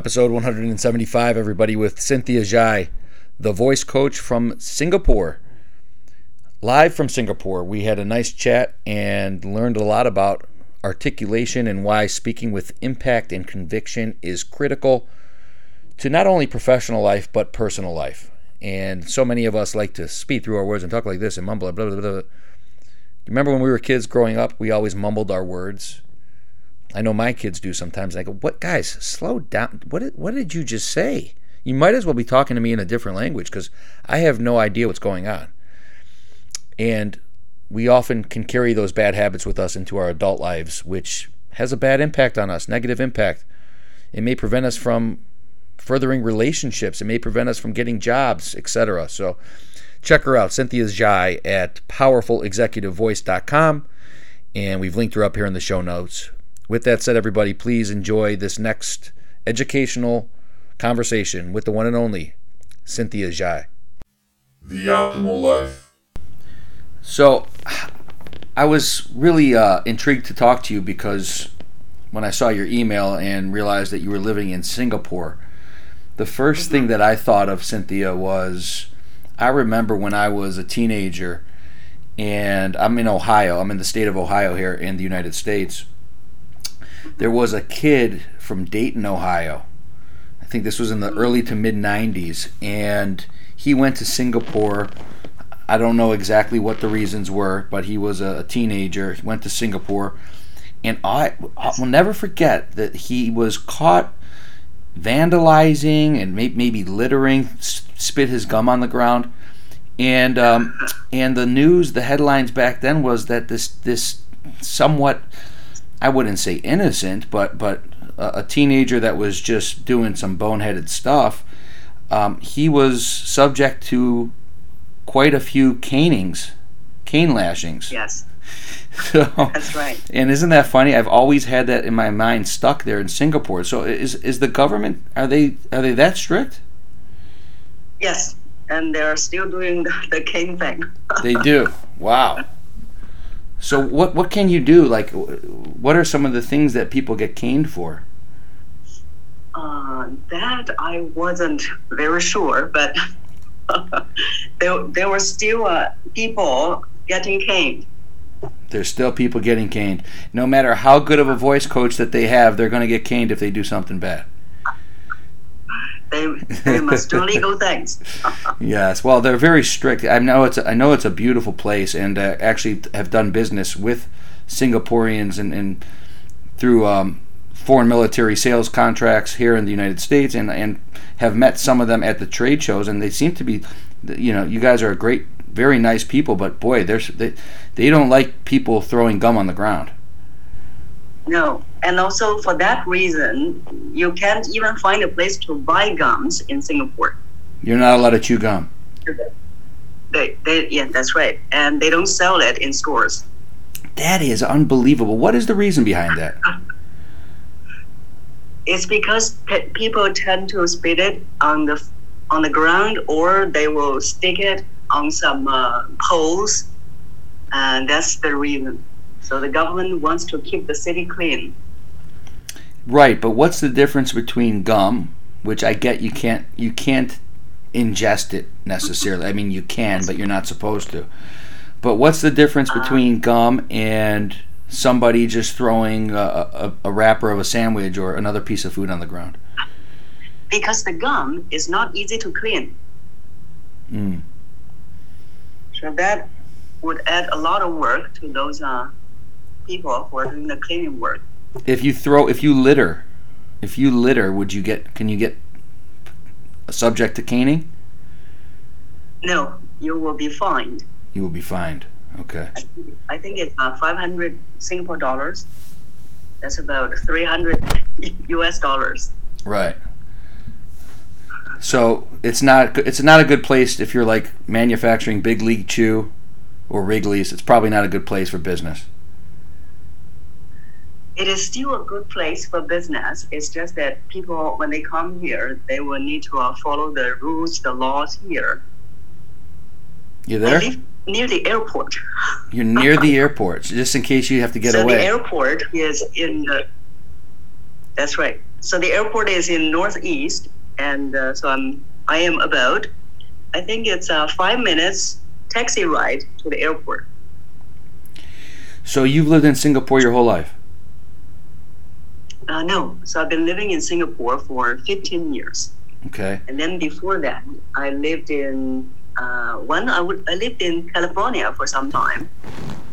Episode 175, everybody, with Cynthia Zhai, the voice coach from Singapore. Live from Singapore, we had a nice chat and learned a lot about articulation and why speaking with impact and conviction is critical to not only professional life but personal life. And so many of us like to speed through our words and talk like this and mumble. Blah, blah, blah. Remember when we were kids growing up, we always mumbled our words. I know my kids do sometimes. I go, "What, guys? Slow down. What? Did, what did you just say? You might as well be talking to me in a different language because I have no idea what's going on." And we often can carry those bad habits with us into our adult lives, which has a bad impact on us, negative impact. It may prevent us from furthering relationships. It may prevent us from getting jobs, etc. So check her out, Cynthia Zhai at powerfulexecutivevoice.com. And we've linked her up here in the show notes. With that said, everybody, please enjoy this next educational conversation with the one and only Cynthia Zhai. The Optimal Life. So, I was really uh, intrigued to talk to you because when I saw your email and realized that you were living in Singapore, the 1st thing that I thought of, Cynthia, was I remember when I was a teenager and I'm in Ohio, I'm in the state of Ohio here in the United States. There was a kid from Dayton, Ohio. I think this was in the early to mid 90s, and he went to Singapore. I don't know exactly what the reasons were, but he was a, teenager. He went to Singapore, and I, I will never forget that he was caught vandalizing and maybe littering, spit his gum on the ground, and um, and the news, the headlines back then was that this this somewhat, I wouldn't say innocent, but but a, teenager that was just doing some boneheaded stuff, um, he was subject to quite a few canings, cane lashings. Yes. So, That's right. And isn't that funny? I've always had that in my mind stuck there in Singapore. So is is the government are they are they that strict? Yes, and they're still doing the, the cane thing. they do. Wow. So what what can you do? Like, what are some of the things that people get caned for? Uh, that I wasn't very sure, but there there were still uh, people getting caned. There's still people getting caned. No matter how good of a voice coach that they have, they're going to get caned if they do something bad. They, they must do legal things. yes, well, they're very strict. I know it's a, I know it's a beautiful place, and uh, actually have done business with Singaporeans and, and through um, foreign military sales contracts here in the United States, and and have met some of them at the trade shows, and they seem to be, you know, you guys are a great very nice people, but boy, they, they don't like people throwing gum on the ground. No, and also for that reason, you can't even find a place to buy gums in Singapore. You're not allowed to chew gum. They, they, yeah, that's right, and they don't sell it in stores. That is unbelievable. What is the reason behind that? It's because pe- people tend to spit it on the on the ground, or they will stick it on some uh, poles, and that's the reason. So the government wants to keep the city clean. Right, but what's the difference between gum, which I get you can't you can't ingest it necessarily. I mean you can, but you're not supposed to. But what's the difference between gum and somebody just throwing a, a, a, wrapper of a sandwich or another piece of food on the ground? Because the gum is not easy to clean. Mm. So that would add a lot of work to those uh, people who are doing the cleaning work. If you throw, if you litter, if you litter, would you get? Can you get a subject to caning? No, you will be fined. You will be fined. Okay. I think it's uh, 500 Singapore dollars. That's about 300 US dollars. Right. So it's not it's not a good place if you're like manufacturing Big League Chew or Wrigley's. It's probably not a good place for business. It is still a good place for business. It's just that people, when they come here, they will need to uh, follow the rules, the laws here. You there? near the airport. You're near the airport, just in case you have to get so away. the airport is in the. That's right. so the airport is in northeast, and uh, so I'm I am about I think it's a five minutes taxi ride to the airport. So you've lived in Singapore your whole life? Uh, no, so I've been living in Singapore for 15 years. Okay. And then before that, I lived in uh, one. I, would, I lived in California for some time,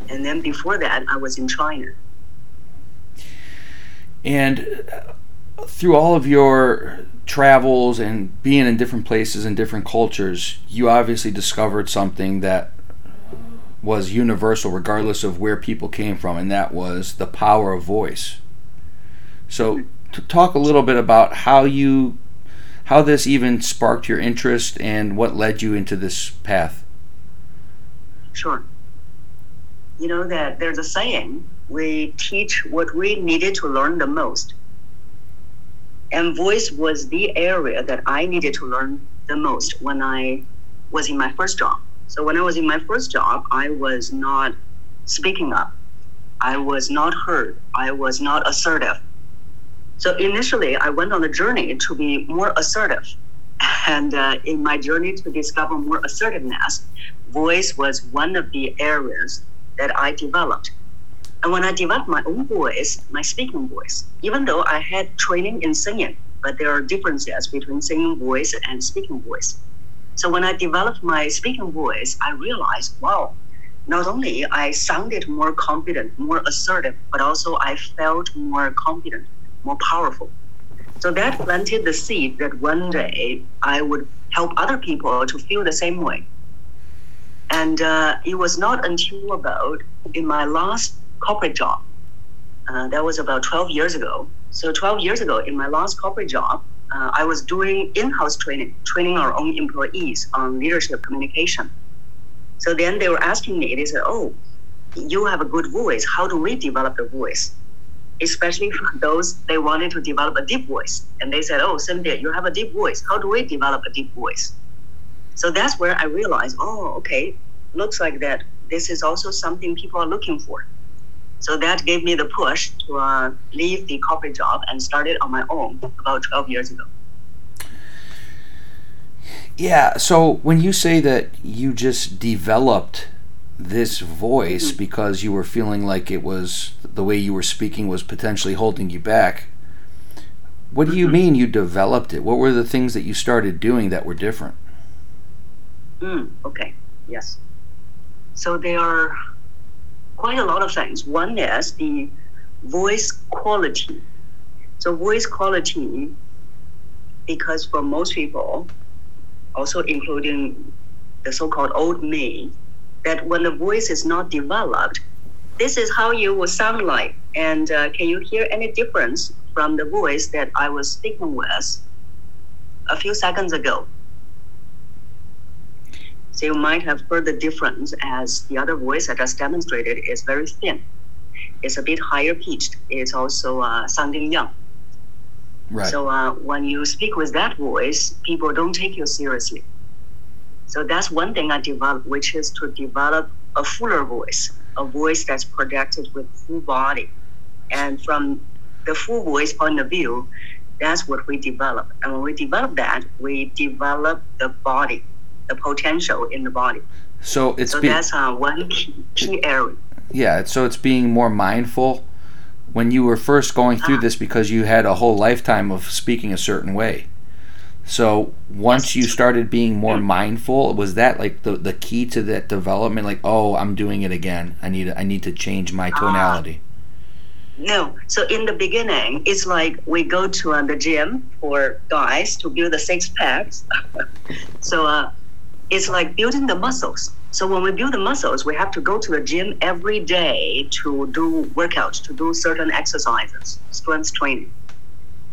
and then before that, I was in China. And uh, through all of your travels and being in different places and different cultures, you obviously discovered something that was universal, regardless of where people came from, and that was the power of voice. So, to talk a little bit about how you how this even sparked your interest and what led you into this path. Sure. You know that there's a saying we teach what we needed to learn the most. And voice was the area that I needed to learn the most when I was in my first job. So when I was in my first job, I was not speaking up. I was not heard. I was not assertive. So initially, I went on a journey to be more assertive. And uh, in my journey to discover more assertiveness, voice was one of the areas that I developed. And when I developed my own voice, my speaking voice, even though I had training in singing, but there are differences between singing voice and speaking voice. So when I developed my speaking voice, I realized, wow, not only I sounded more confident, more assertive, but also I felt more confident more powerful. So that planted the seed that one day I would help other people to feel the same way. And uh, it was not until about in my last corporate job, uh, that was about 12 years ago. So 12 years ago, in my last corporate job, uh, I was doing in-house training, training our own employees on leadership communication. So then they were asking me, they said, "Oh, you have a good voice. How do we develop the voice?" Especially for those they wanted to develop a deep voice. And they said, Oh, Cynthia, you have a deep voice. How do we develop a deep voice? So that's where I realized, oh, okay, looks like that this is also something people are looking for. So that gave me the push to uh, leave the corporate job and started on my own about 12 years ago. Yeah, so when you say that you just developed this voice mm-hmm. because you were feeling like it was the way you were speaking was potentially holding you back. What do you mm-hmm. mean you developed it? What were the things that you started doing that were different? Mm, okay, yes. So there are quite a lot of things. One is the voice quality. So, voice quality, because for most people, also including the so called old me, that when the voice is not developed, this is how you will sound like. And uh, can you hear any difference from the voice that I was speaking with a few seconds ago? So you might have heard the difference as the other voice I just demonstrated is very thin. It's a bit higher pitched. It's also uh, sounding young. Right. So uh, when you speak with that voice, people don't take you seriously. So that's one thing I developed, which is to develop a fuller voice, a voice that's projected with full body. And from the full voice point of view, that's what we develop. And when we develop that, we develop the body, the potential in the body. So it's so be- that's uh, one key, key area. Yeah, so it's being more mindful when you were first going through uh, this because you had a whole lifetime of speaking a certain way. So once you started being more mindful, was that like the, the key to that development? Like, oh, I'm doing it again. I need I need to change my ah. tonality. Uh, no. So in the beginning, it's like we go to uh, the gym for guys to build the six packs. so uh, it's like building the muscles. So when we build the muscles, we have to go to the gym every day to do workouts, to do certain exercises, strength training.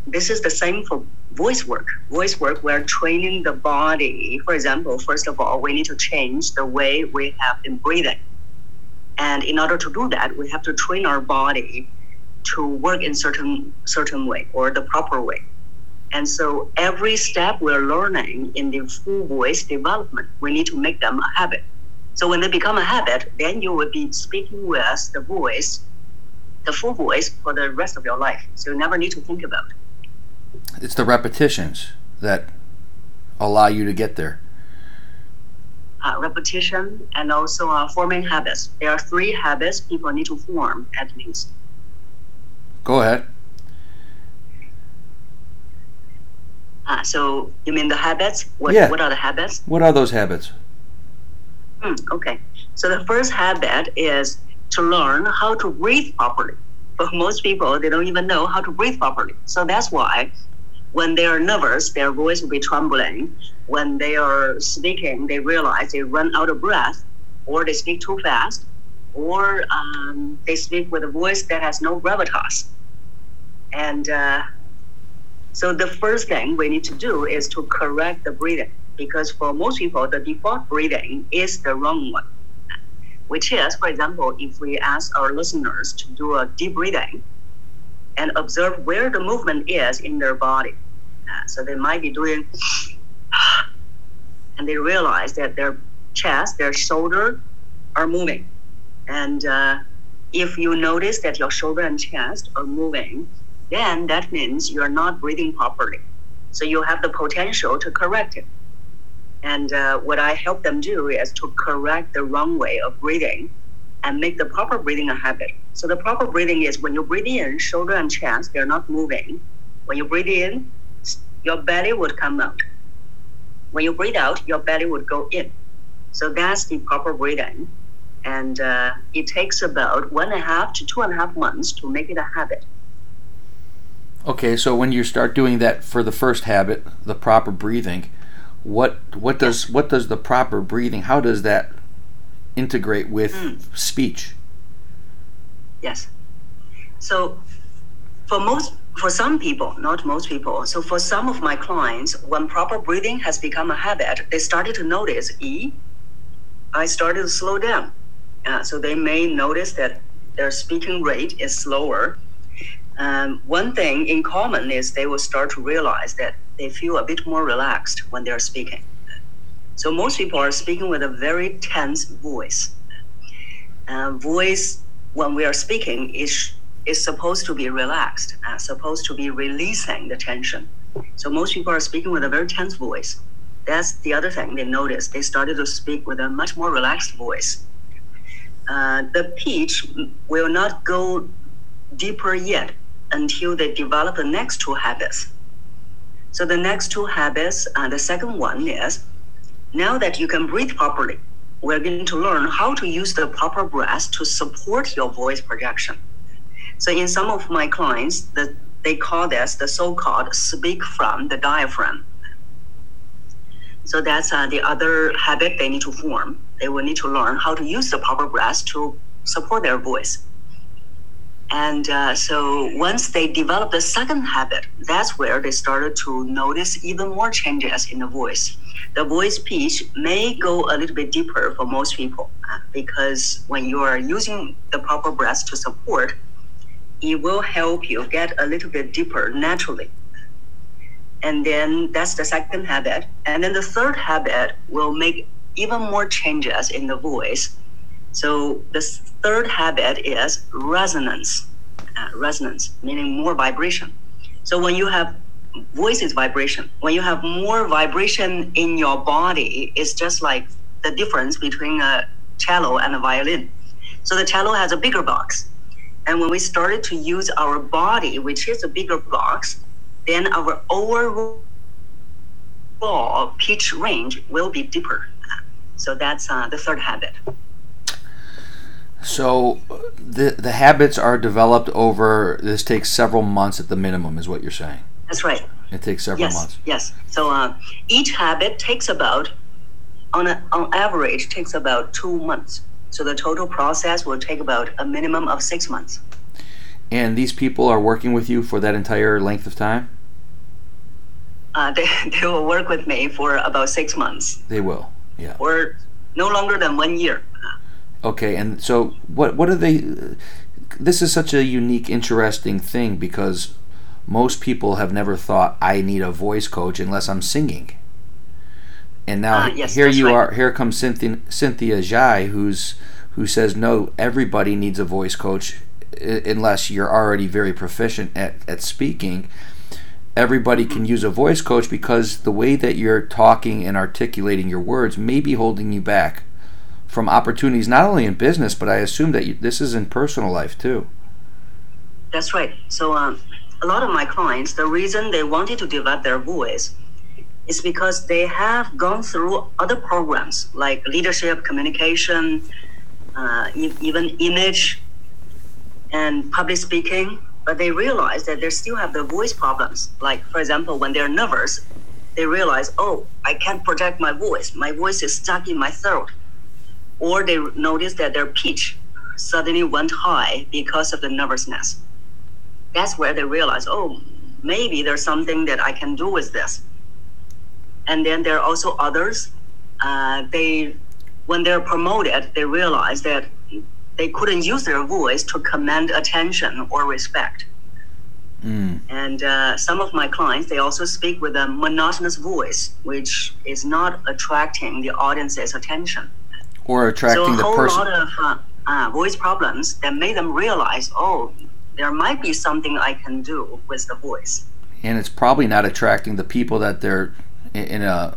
This is the same for voice work. Voice work, we're training the body. For example, first of all, we need to change the way we have been breathing. And in order to do that, we have to train our body to work in certain certain way or the proper way. And so every step we're learning in the full voice development, we need to make them a habit. So when they become a habit, then you will be speaking with the voice, the full voice for the rest of your life. So you never need to think about it. It's the repetitions that allow you to get there. Uh, repetition and also uh, forming habits. There are three habits people need to form at least. Go ahead. Uh, so you mean the habits? What, Yeah. what are the habits? What are those habits? Hmm, okay. So the first habit is to learn how to breathe properly. For most people, they don't even know how to breathe properly. So that's why when they are nervous, their voice will be trembling. When they are speaking, they realize they run out of breath, or they speak too fast, or um, they speak with a voice that has no gravitas. And uh, so the first thing we need to do is to correct the breathing because for most people, the default breathing is the wrong one. Which is, for example, if we ask our listeners to do a deep breathing and observe where the movement is in their body. Uh, so they might be doing, and they realize that their chest, their shoulder are moving. And uh, if you notice that your shoulder and chest are moving, then that means you're not breathing properly. So you have the potential to correct it. And uh, what I help them do is to correct the wrong way of breathing and make the proper breathing a habit. So the proper breathing is when you breathe in, shoulder and chest, they're not moving. When you breathe in, your belly would come out. When you breathe out, your belly would go in. So that's the proper breathing. And uh, it takes about one and a half to two and a half months to make it a habit. Okay, so when you start doing that for the first habit, the proper breathing, what what does what does the proper breathing? How does that integrate with Mm. speech? Yes. So for most for some people, not most people, so for some of my clients, when proper breathing has become a habit, they started to notice, E, I started to slow down. Uh, so they may notice that their speaking rate is slower. Um, one thing in common is they will start to realize that they feel a bit more relaxed when they're speaking. So most people are speaking with a very tense voice. Uh, voice when we are speaking is is supposed to be relaxed, uh, supposed to be releasing the tension. So most people are speaking with a very tense voice. That's the other thing they noticed. They started to speak with a much more relaxed voice. Uh, the pitch will not go deeper yet until they develop the next two habits. So the next two habits, uh, the second one is now that you can breathe properly, we're going to learn how to use the proper breath to support your voice projection. So in some of my clients, the, they call this the so-called speak from the diaphragm. So that's uh, the other habit they need to form. They will need to learn how to use the proper breath to support their voice. And uh, so once they develop the second habit, that's where they started to notice even more changes in the voice. The voice pitch may go a little bit deeper for most people uh, because when you are using the proper breath to support, it will help you get a little bit deeper naturally. And then that's the second habit. And then the third habit will make even more changes in the voice. So the third habit is resonance. Uh, resonance, meaning more vibration. So when you have voice is vibration. When you have more vibration in your body, it's just like the difference between a cello and a violin. So the cello has a bigger box. And when we started to use our body, which is a bigger box, then our overall pitch range will be deeper. So that's uh, the third habit. So the the habits are developed over. This takes several months at the minimum, is what you're saying. That's right. It takes several Yes, months. yes. So uh, each habit takes about, on a, on average, takes about two months. So the total process will take about a minimum of six months. And these people are working with you for that entire length of time. Uh, they, they will work with me for about six months They will. Yeah. or no longer than one year. Okay. And so what what are they? This is such a unique, interesting thing because most people have never thought I need a voice coach unless I'm singing. And now Ah, yes, here you right. are. Here comes Cynthia, Cynthia Zhai, who's who says no. Everybody needs a voice coach, unless you're already very proficient at, at speaking. everybody can use a voice coach because the way that you're talking and articulating your words may be holding you back from opportunities not only in business but i assume that you, this is in personal life too That's right. So um, a lot of my clients, the reason they wanted to develop their voice is because they have gone through other programs like leadership, communication, uh, even image, and public speaking, but they realize that they still have the voice problems. Like, for example, when they're nervous, they realize, oh, I can't project my voice. My voice is stuck in my throat. Or they notice that their pitch suddenly went high because of the nervousness. That's where they realize, oh, maybe there's something that I can do with this. And then there are also others. Uh, they, when they're promoted, they realize that they couldn't use their voice to command attention or respect. mm. And uh, some of my clients, they also speak with a monotonous voice, which is not attracting the audience's attention. Or attracting so a the whole lot of uh, uh, voice problems that made them realize, oh, there might be something I can do with the voice. and it's probably not attracting the people that they're in a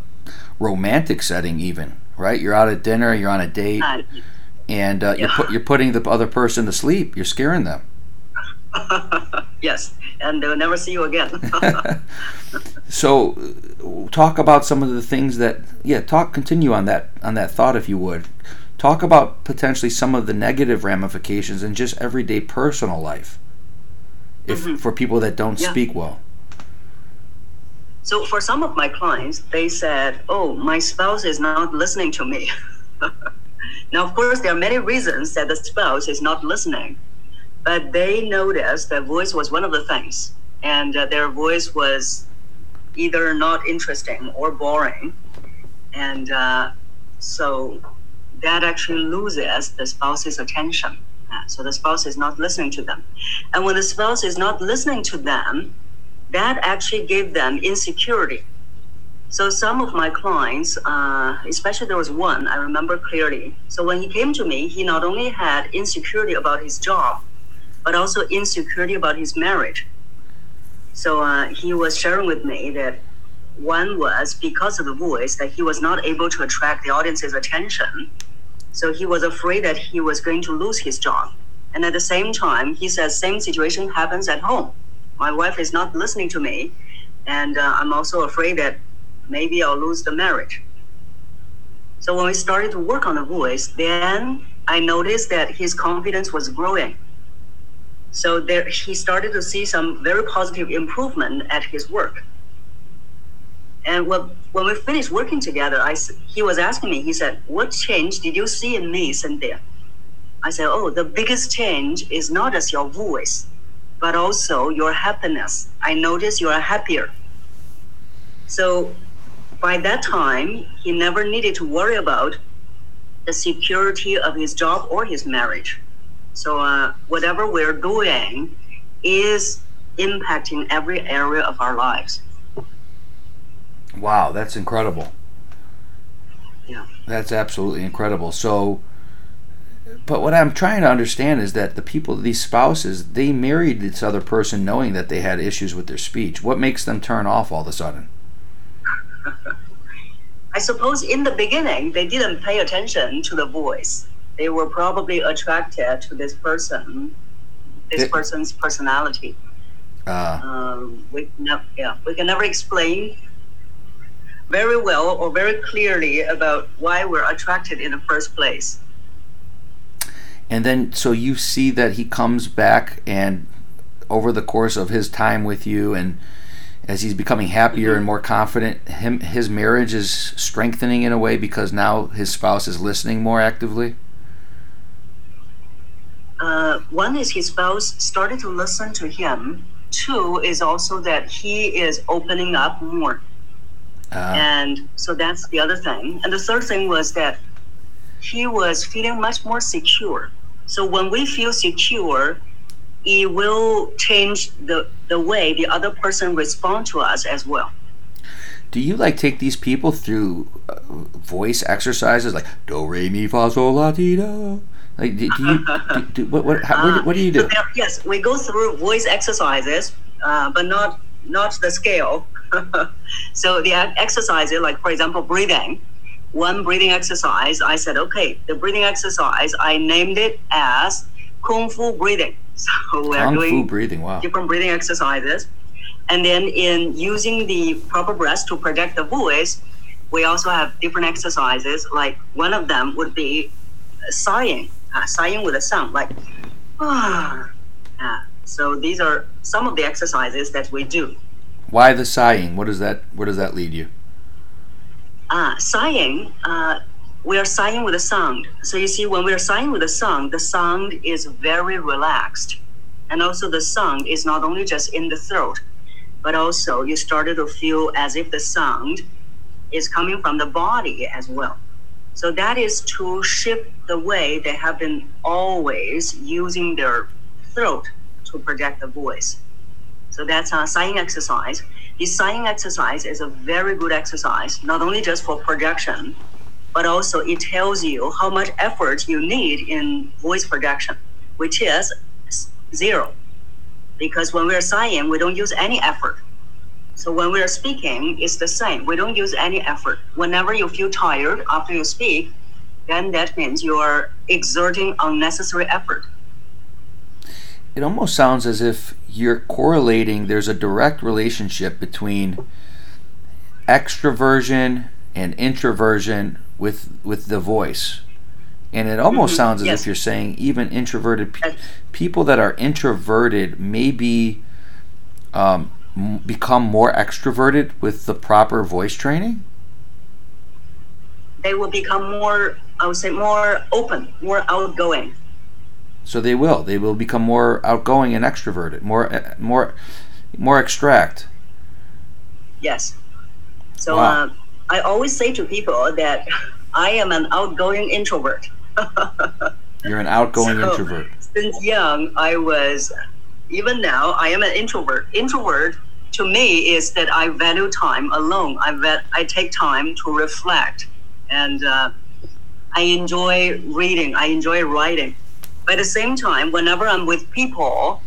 romantic setting even right you're out at dinner you're on a date Uh, and uh, you're, Yeah. put, you're putting the other person to sleep you're scaring them yes, and they'll never see you again. so talk about some of the things that yeah talk continue on that on that thought if you would talk about potentially some of the negative ramifications in just everyday personal life if Mhm. for people that don't Yeah. speak well so for some of my clients, they said, oh, my spouse is not listening to me. now, of course, there are many reasons that the spouse is not listening, but they noticed that voice was one of the things, and uh, their voice was either not interesting or boring, and uh, so that actually loses the spouse's attention. Uh, so the spouse is not listening to them, and when the spouse is not listening to them, that actually gave them insecurity. So some of my clients, uh, especially there was one I remember clearly. So when he came to me, he not only had insecurity about his job, but also insecurity about his marriage. So uh, he was sharing with me that one was because of the voice that he was not able to attract the audience's attention. So he was afraid that he was going to lose his job. And at the same time, he says same situation happens at home. My wife is not listening to me, and uh, I'm also afraid that maybe I'll lose the marriage. So when we started to work on the voice, then I noticed that his confidence was growing. So there, he started to see some very positive improvement at his work. And when, when we finished working together, I, he was asking me, he said, What change did you see in me, Cynthia? I said, Oh, the biggest change is not just your voice, but also your happiness. I notice you are happier. So by that time, he never needed to worry about the security of his job or his marriage. So uh, whatever we're doing is impacting every area of our lives. wow that's incredible Yeah. That's absolutely incredible. So, but what I'm trying to understand is that the people, these spouses, they married this other person knowing that they had issues with their speech. What makes them turn off all of a sudden? I suppose in the beginning, they didn't pay attention to the voice. They were probably attracted to this person, this It- person's personality. Uh, um, we never, yeah, we can never explain very well or very clearly about why we're attracted in the first place. and then, so you see that he comes back, and over the course of his time with you, and as he's becoming happier and more confident, him his marriage is strengthening in a way because now his spouse is listening more actively. Uh, one is his spouse started to listen to him. Two is also that he is opening up more. Uh, And so that's the other thing. And the third thing was that he was feeling much more secure. So when we feel secure, it will change the, the way the other person respond to us as well. Do you like take these people through uh, voice exercises like do re mi fa sol la ti do? Like do, do you do, do, what what, how, what, do- what do you So do? there- yes, we go through voice exercises, uh, but not not the scale. so the exercises, like for example, breathing. One breathing exercise, I said, okay, the breathing exercise, I named it as Kung Fu breathing. So we're Kung doing Fu breathing. Wow. different breathing exercises. And then in using the proper breath to project the voice, we also have different exercises. Like one of them would be sighing, uh, sighing with a sound, like ah. Uh, so these are some of the exercises that we do. Why the sighing? What does that? Where does that lead you? Uh, sighing, uh, we are sighing with a sound. So you see, when we are sighing with a sound, the sound is very relaxed. And also the sound is not only just in the throat, but also you started to feel as if the sound is coming from the body as well. So that is to shift the way they have been always using their throat to project the voice. So that's a sighing exercise. This sighing exercise is a very good exercise, not only just for projection, but also it tells you how much effort you need in voice projection, which is zero. Because when we're sighing, we don't use any effort. So when we're speaking, it's the same. We don't use any effort. Whenever you feel tired after you speak, then that means you are exerting unnecessary effort. It almost sounds as if you're correlating. There's a direct relationship between extroversion and introversion with with the voice. And it almost Mhm, sounds as yes. if you're saying even introverted pe- people that are introverted maybe um, m- become more extroverted with the proper voice training. They will become more, I would say, more open, more outgoing. So they will. They will become more outgoing and extroverted, more uh, more more extract. Yes. So Wow. uh, I always say to people that I am an outgoing introvert. You're an outgoing So- introvert. Since young, I was, even now, I am an introvert. Introvert to me is that I value time alone. I, va- I take time to reflect and uh, I enjoy reading, I enjoy writing. But at the same time, whenever I'm with people,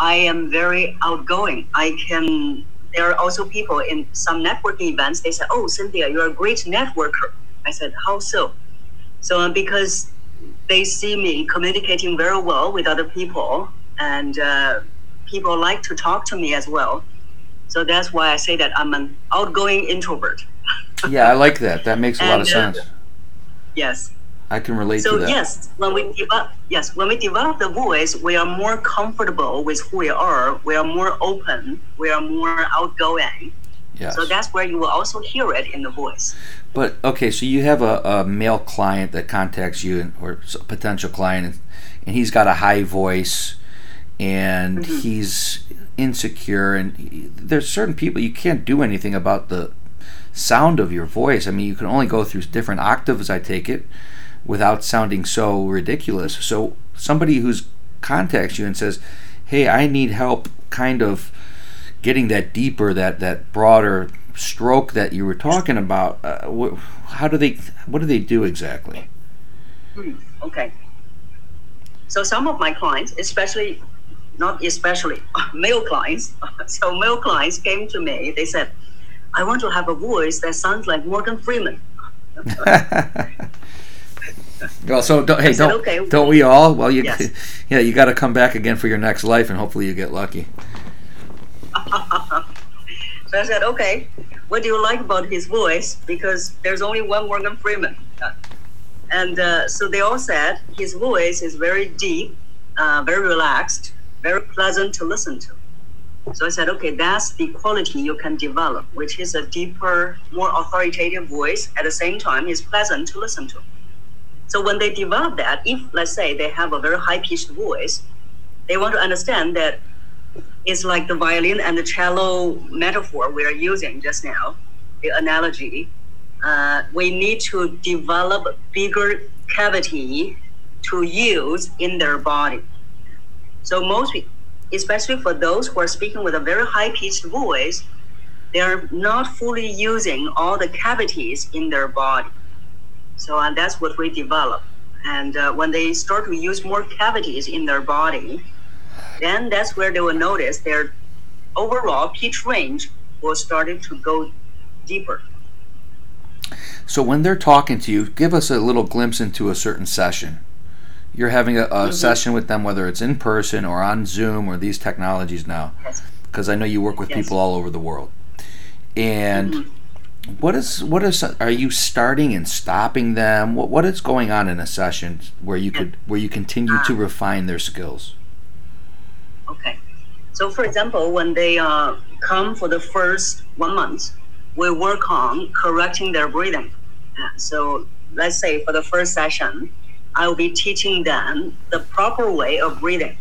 I am very outgoing. I can. There are also people in some networking events. They say, "Oh, Cynthia, you're a great networker." I said, "How so?" So uh, because they see me communicating very well with other people, and uh, people like to talk to me as well. So that's why I say that I'm an outgoing introvert. Yeah, I like that. That makes a lot of And, uh, sense. Yes. I can relate So to that. yes, when we develop yes, when we develop the voice, we are more comfortable with who we are. We are more open. We are more outgoing. Yes. So that's where you will also hear it in the voice. But okay, so you have a, a male client that contacts you, and- or potential client, and, and he's got a high voice, and Mhm. he's insecure, and there's certain people you can't do anything about the sound of your voice. I mean, you can only go through different octaves. I take it, without sounding so ridiculous. So somebody who's contacts you and says, "Hey, I need help," kind of getting that deeper, that that broader stroke that you were talking about. Uh, wh- how do they? What do they do exactly? Hmm, Okay. So some of my clients, especially, not especially, male clients, so male clients came to me. They said, "I want to have a voice that sounds like Morgan Freeman." well, so don't, hey, said, don't okay. don't we all? Well, you Yes. yeah, you got to come back again for your next life, and hopefully you get lucky. So I said, okay, what do you like about his voice? Because there's only one Morgan Freeman. And uh, so they all said his voice is very deep, uh, very relaxed, very pleasant to listen to. So I said, okay, that's the quality you can develop, which is a deeper, more authoritative voice. At the same time, is pleasant to listen to. So when they develop that, if let's say they have a very high pitched voice, they want to understand that it's like the violin and the cello metaphor we are using just now, the analogy. Uh, we need to develop bigger cavity to use in their body. So most, especially for those who are speaking with a very high pitched voice, they are not fully using all the cavities in their body. So uh, that's what we develop. And uh, when they start to use more cavities in their body, then that's where they will notice they're overall pitch range will start to go deeper. So when they're talking to you, give us a little glimpse into a certain session. You're having a, a Mm-hmm. session with them, whether it's in person or on Zoom or these technologies now, Yes. because I know you work with Yes. people all over the world. And Mm-hmm. what is what is are you starting and stopping them? What what is going on in a session where you could where you continue Ah. to refine their skills? Okay. So, for example, when they uh, come for the first one month, we work on correcting their breathing. Uh, So, let's say for the first session, I will be teaching them the proper way of breathing.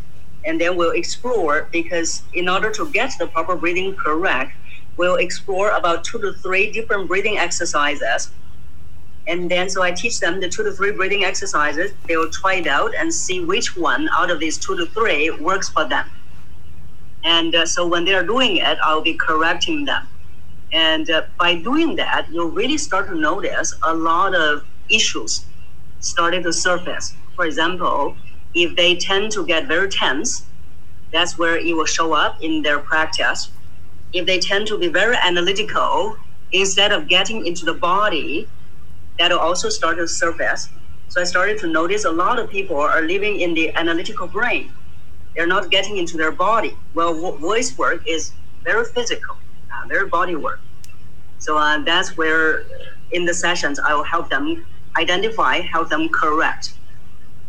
And then we'll explore because in order to get the proper breathing correct, we'll explore about two to three different breathing exercises. And then, so I teach them the two to three breathing exercises. They will try it out and see which one out of these two to three works for them. And uh, so when they're doing it, I'll be correcting them. And uh, by doing that, you'll really start to notice a lot of issues starting to surface. For example, if they tend to get very tense, that's where it will show up in their practice. If they tend to be very analytical, instead of getting into the body, that'll also start to surface. So I started to notice a lot of people are living in the analytical brain. They're not getting into their body. Well, vo- voice work is very physical, uh, very body work. So uh, that's where, in the sessions, I will help them identify, help them correct,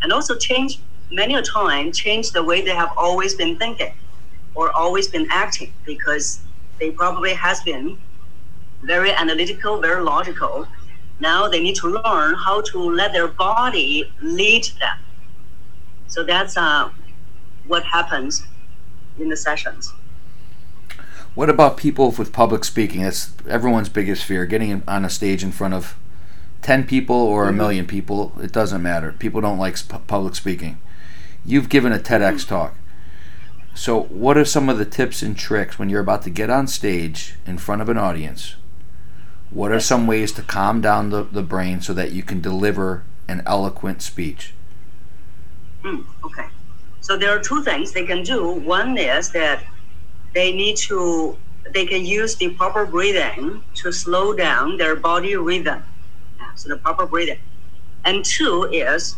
and also change many a time change the way they have always been thinking or always been acting because they probably has been very analytical, very logical. Now they need to learn how to let their body lead them. So that's uh, what happens in the sessions. What about people with public speaking? That's everyone's biggest fear: getting on a stage in front of ten people or a million people. It doesn't matter. People don't like sp- public speaking. You've given a TEDx talk. So, what are some of the tips and tricks when you're about to get on stage in front of an audience? What are some ways to calm down the, the brain so that you can deliver an eloquent speech? Mm, okay. So there are two things they can do. One is that they need to they can use the proper breathing to slow down their body rhythm. So the proper breathing. And two is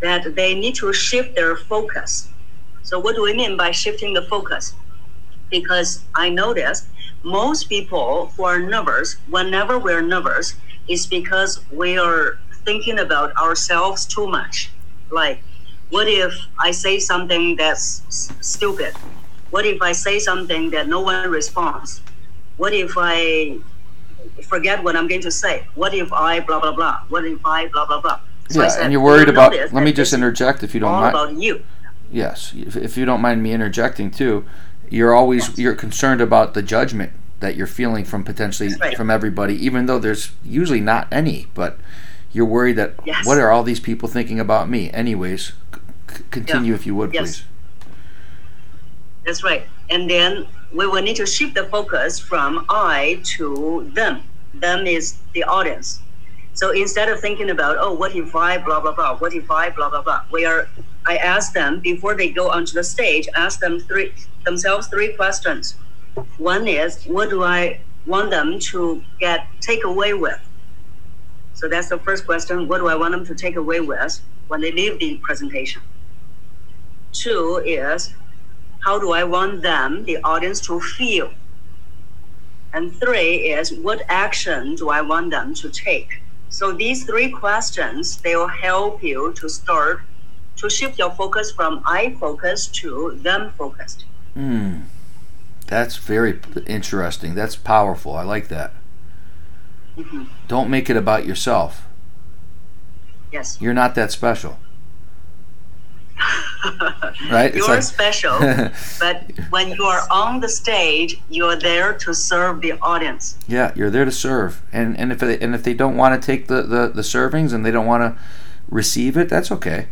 that they need to shift their focus. So what do we mean by shifting the focus? Because I noticed most people who are nervous, whenever we're nervous, is because we are thinking about ourselves too much. Like, what if I say something that's stupid? What if I say something that no one responds? What if I forget what I'm going to say? What if I blah blah blah? What if I blah blah blah? So yeah, said, and you're worried "You about. Let me just interject if you don't all mind. about you. Yes, if, if you don't mind me interjecting too, you're always Yes. you're concerned about the judgment that you're feeling from potentially right. from everybody, even though there's usually not any. But you're worried that Yes. what are all these people thinking about me? Anyways, c- continue if you would, Yes. please. That's right. And then we will need to shift the focus from I to them. Them is the audience. So instead of thinking about, oh, what if I blah blah blah, what if I blah blah blah, we are I ask them before they go onto the stage, ask them three themselves three questions. One is what do I want them to get take away with? So that's the first question. What do I want them to take away with when they leave the presentation? Two is how do I want them, the audience, to feel? And three is what action do I want them to take? So these three questions, they will help you to start to shift your focus from I focused to them focused. Hmm. That's very interesting. That's powerful. I like that. Mhm. Don't make it about yourself. Yes. You're not that special, right? You're like- special, but when you are on the stage, you're there to serve the audience. Yeah, you're there to serve, and and if they, and if they don't want to take the, the the servings and they don't want to receive it, that's okay.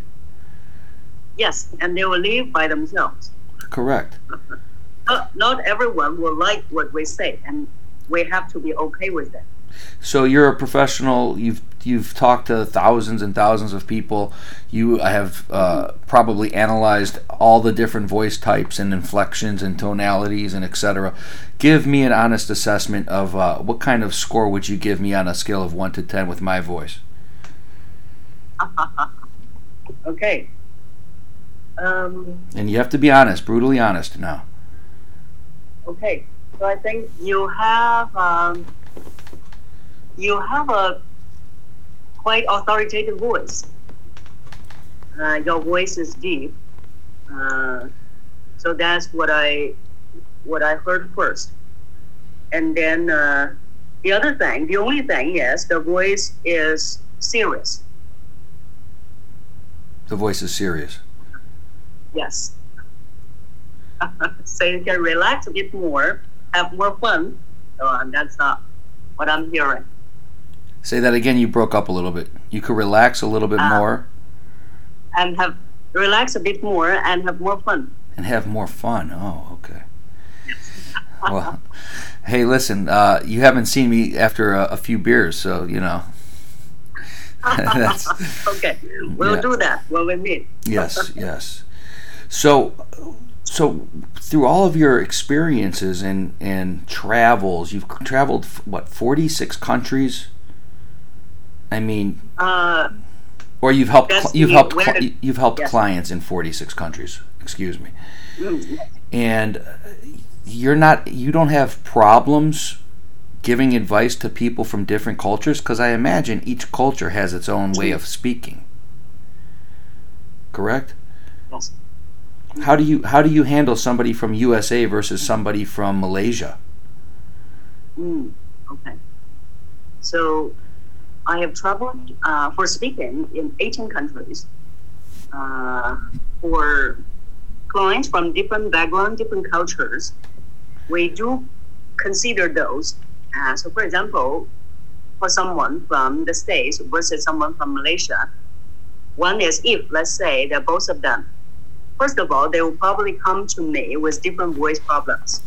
Yes, and they will leave by themselves. Correct. Not, not everyone will like what we say, and we have to be okay with that. So you're a professional. You've you've talked to thousands and thousands of people. You have uh, probably analyzed all the different voice types and inflections and tonalities and etc. Give me an honest assessment of uh, what kind of score would you give me on a scale of one to ten with my voice. Okay. Um, And you have to be honest, brutally honest now. okay. So I think you have um, you have a quite authoritative voice. Uh, your voice is deep. Uh, so that's what I what I heard first. And then uh, the other thing, the only thing is the voice is serious. The voice is serious. Yes. so you can relax a bit more, have more fun. So uh, that's uh, what I'm hearing. Say that again. You broke up a little bit. You could relax a little bit Ah. more And have relax a bit more and have more fun. and have more fun. Oh, okay. Well, hey, listen. Uh, you haven't seen me after a, a few beers, so you know. Okay, we'll Yeah. do that when we meet. yes, yes. So, so through all of your experiences and and travels, you've traveled what forty six countries. I mean, Uh, or you've helped That's you've helped the- you've helped yes. clients in forty six countries. Excuse me. mm, and uh, you're not you don't have problems giving advice to people from different cultures because i imagine each culture has its own way of speaking correct yes. how do you how do you handle somebody from usa versus somebody from malaysia Mm, okay. So I have traveled uh, for speaking in 18 countries uh, for clients from different background, different cultures. We do consider those. Uh, so, for example, for someone from the States versus someone from Malaysia, one is if, let's say, that both of them, first of all, they will probably come to me with different voice problems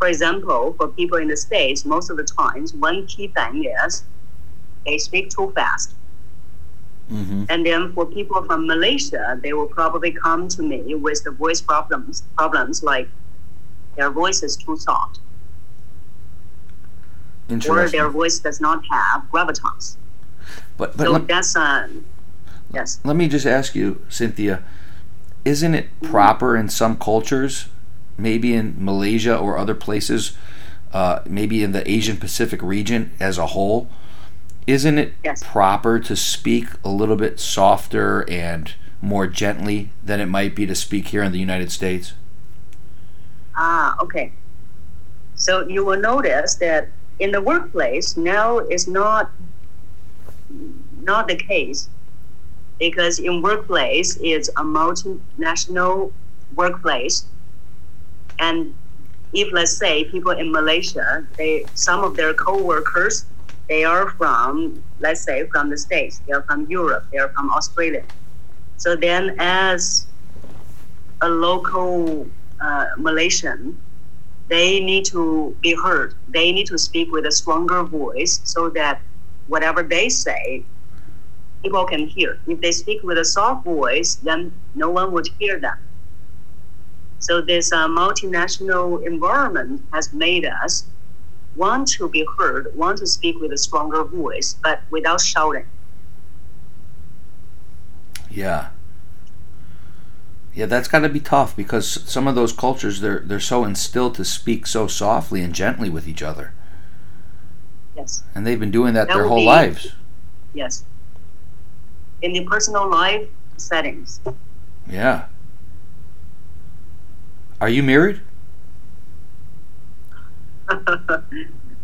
for example, for people in the States, most of the times, one key thing is they speak too fast. mm-hmm. And then for people from Malaysia, they will probably come to me with the voice problems, problems like their voice is too soft or their voice does not have gravitas. but but So let, that's, uh, yes. let me just ask you cynthia isn't it proper in some cultures maybe in malaysia or other places uh, maybe in the asian pacific region as a whole isn't it Yes. proper to speak a little bit softer and more gently than it might be to speak here in the united states Ah, okay. So you will notice that in the workplace now is not not the case because in workplace it's a multinational workplace and if let's say people in Malaysia they some of their co-workers they are from let's say from the states they are from Europe they are from Australia so then as a local uh, Malaysian, they need to be heard. They need to speak with a stronger voice so that whatever they say, people can hear. If they speak with a soft voice, then no one would hear them. So this uh, multinational environment has made us want to be heard, want to speak with a stronger voice, but without shouting. yeah. Yeah that's got to be tough because some of those cultures they're they're so instilled to speak so softly and gently with each other. Yes, and they've been doing that, That their whole be- lives. Yes. In the personal life settings, yeah. Are you married uh,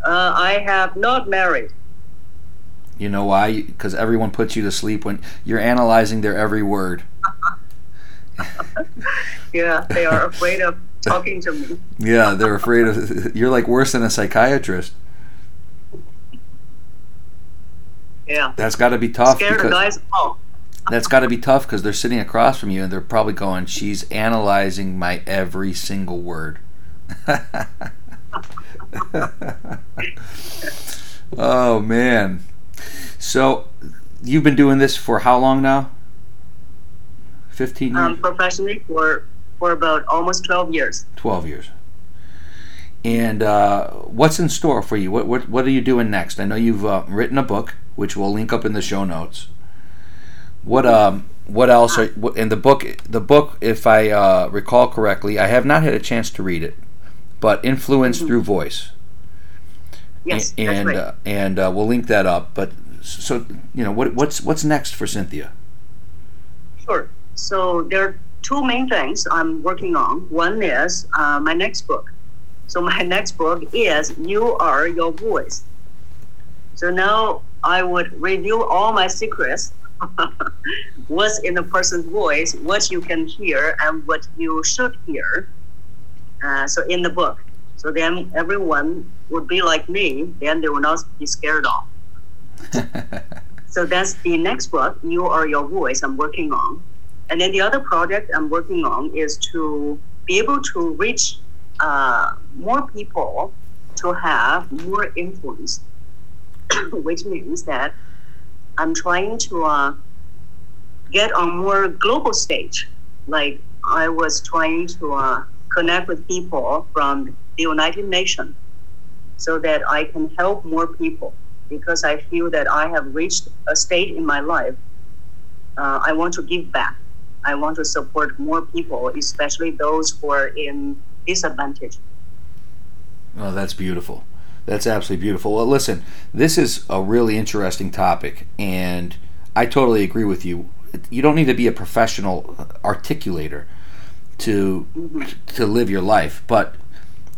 I have not married. You know why? Because everyone puts you to sleep when you're analyzing their every word. Yeah, they are afraid of talking to me. Yeah, they're afraid of. You're like worse than a psychiatrist. Yeah, That's got to be tough scare the because guys off. that's got to be tough because they're sitting across from you and they're probably going, "She's analyzing my every single word." oh man. So, you've been doing this for how long now? 15 years? Um, professionally for for about almost 12 years. 12 years. And uh, what's in store for you? What, what, what are you doing next? I know you've uh, written a book, which we'll link up in the show notes. What um what else are what- in the book? The book, if I uh, recall correctly, I have not had a chance to read it, but influence through voice. Yes, and that's right. uh, and uh, we'll link that up. But so you know what what's what's next for Cynthia? Sure. So there are two main things I'm working on. One is uh, my next book. So my next book is You Are Your Voice. So now I would review all my secrets. What's in a person's voice, what you can hear, and what you should hear. Uh, so in the book. So then everyone would be like me, then they will not be scared off. So that's the next book, You Are Your Voice, I'm working on. And then the other project I'm working on is to be able to reach uh, more people to have more influence, which means that I'm trying to uh, get on more global stage. Like I was trying to uh, connect with people from the United Nations so that I can help more people because I feel that I have reached a state in my life. Uh, I want to give back. I want to support more people, especially those who are in disadvantage. Oh, that's beautiful. That's absolutely beautiful. Well, listen, this is a really interesting topic, and I totally agree with you. You don't need to be a professional articulator to to live your life, but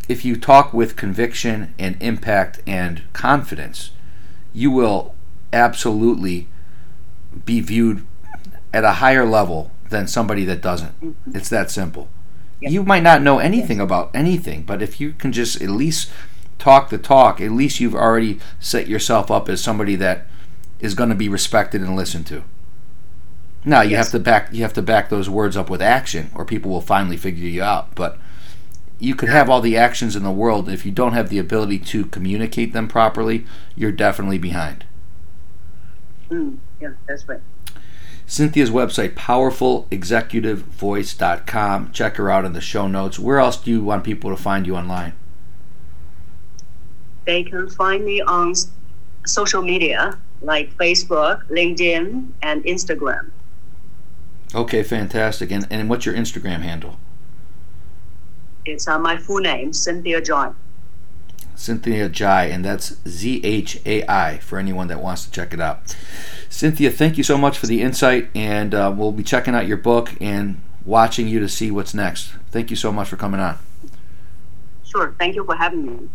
if you talk with conviction and impact and confidence, you will absolutely be viewed at a higher level than somebody that doesn't. Mm-hmm. It's that simple. Yeah. You might not know anything about anything, but if you can just at least talk the talk, at least you've already set yourself up as somebody that is going to be respected and listened to. Now you Yes. have to back you have to back those words up with action, or people will finally figure you out. But you could have all the actions in the world if you don't have the ability to communicate them properly. You're definitely behind. Mm, yeah, that's right. Cynthia's website, powerfulexecutivevoice.com. Check her out in the show notes. Where else do you want people to find you online? They can find me on social media like Facebook, LinkedIn, and Instagram. Okay, fantastic. And, and what's your Instagram handle? It's uh, my full name, Cynthia Zhai. Cynthia Zhai, and that's Z H A I for anyone that wants to check it out. Cynthia, thank you so much for the insight, and uh, we'll be checking out your book and watching you to see what's next. Thank you so much for coming on. Sure. Thank you for having me.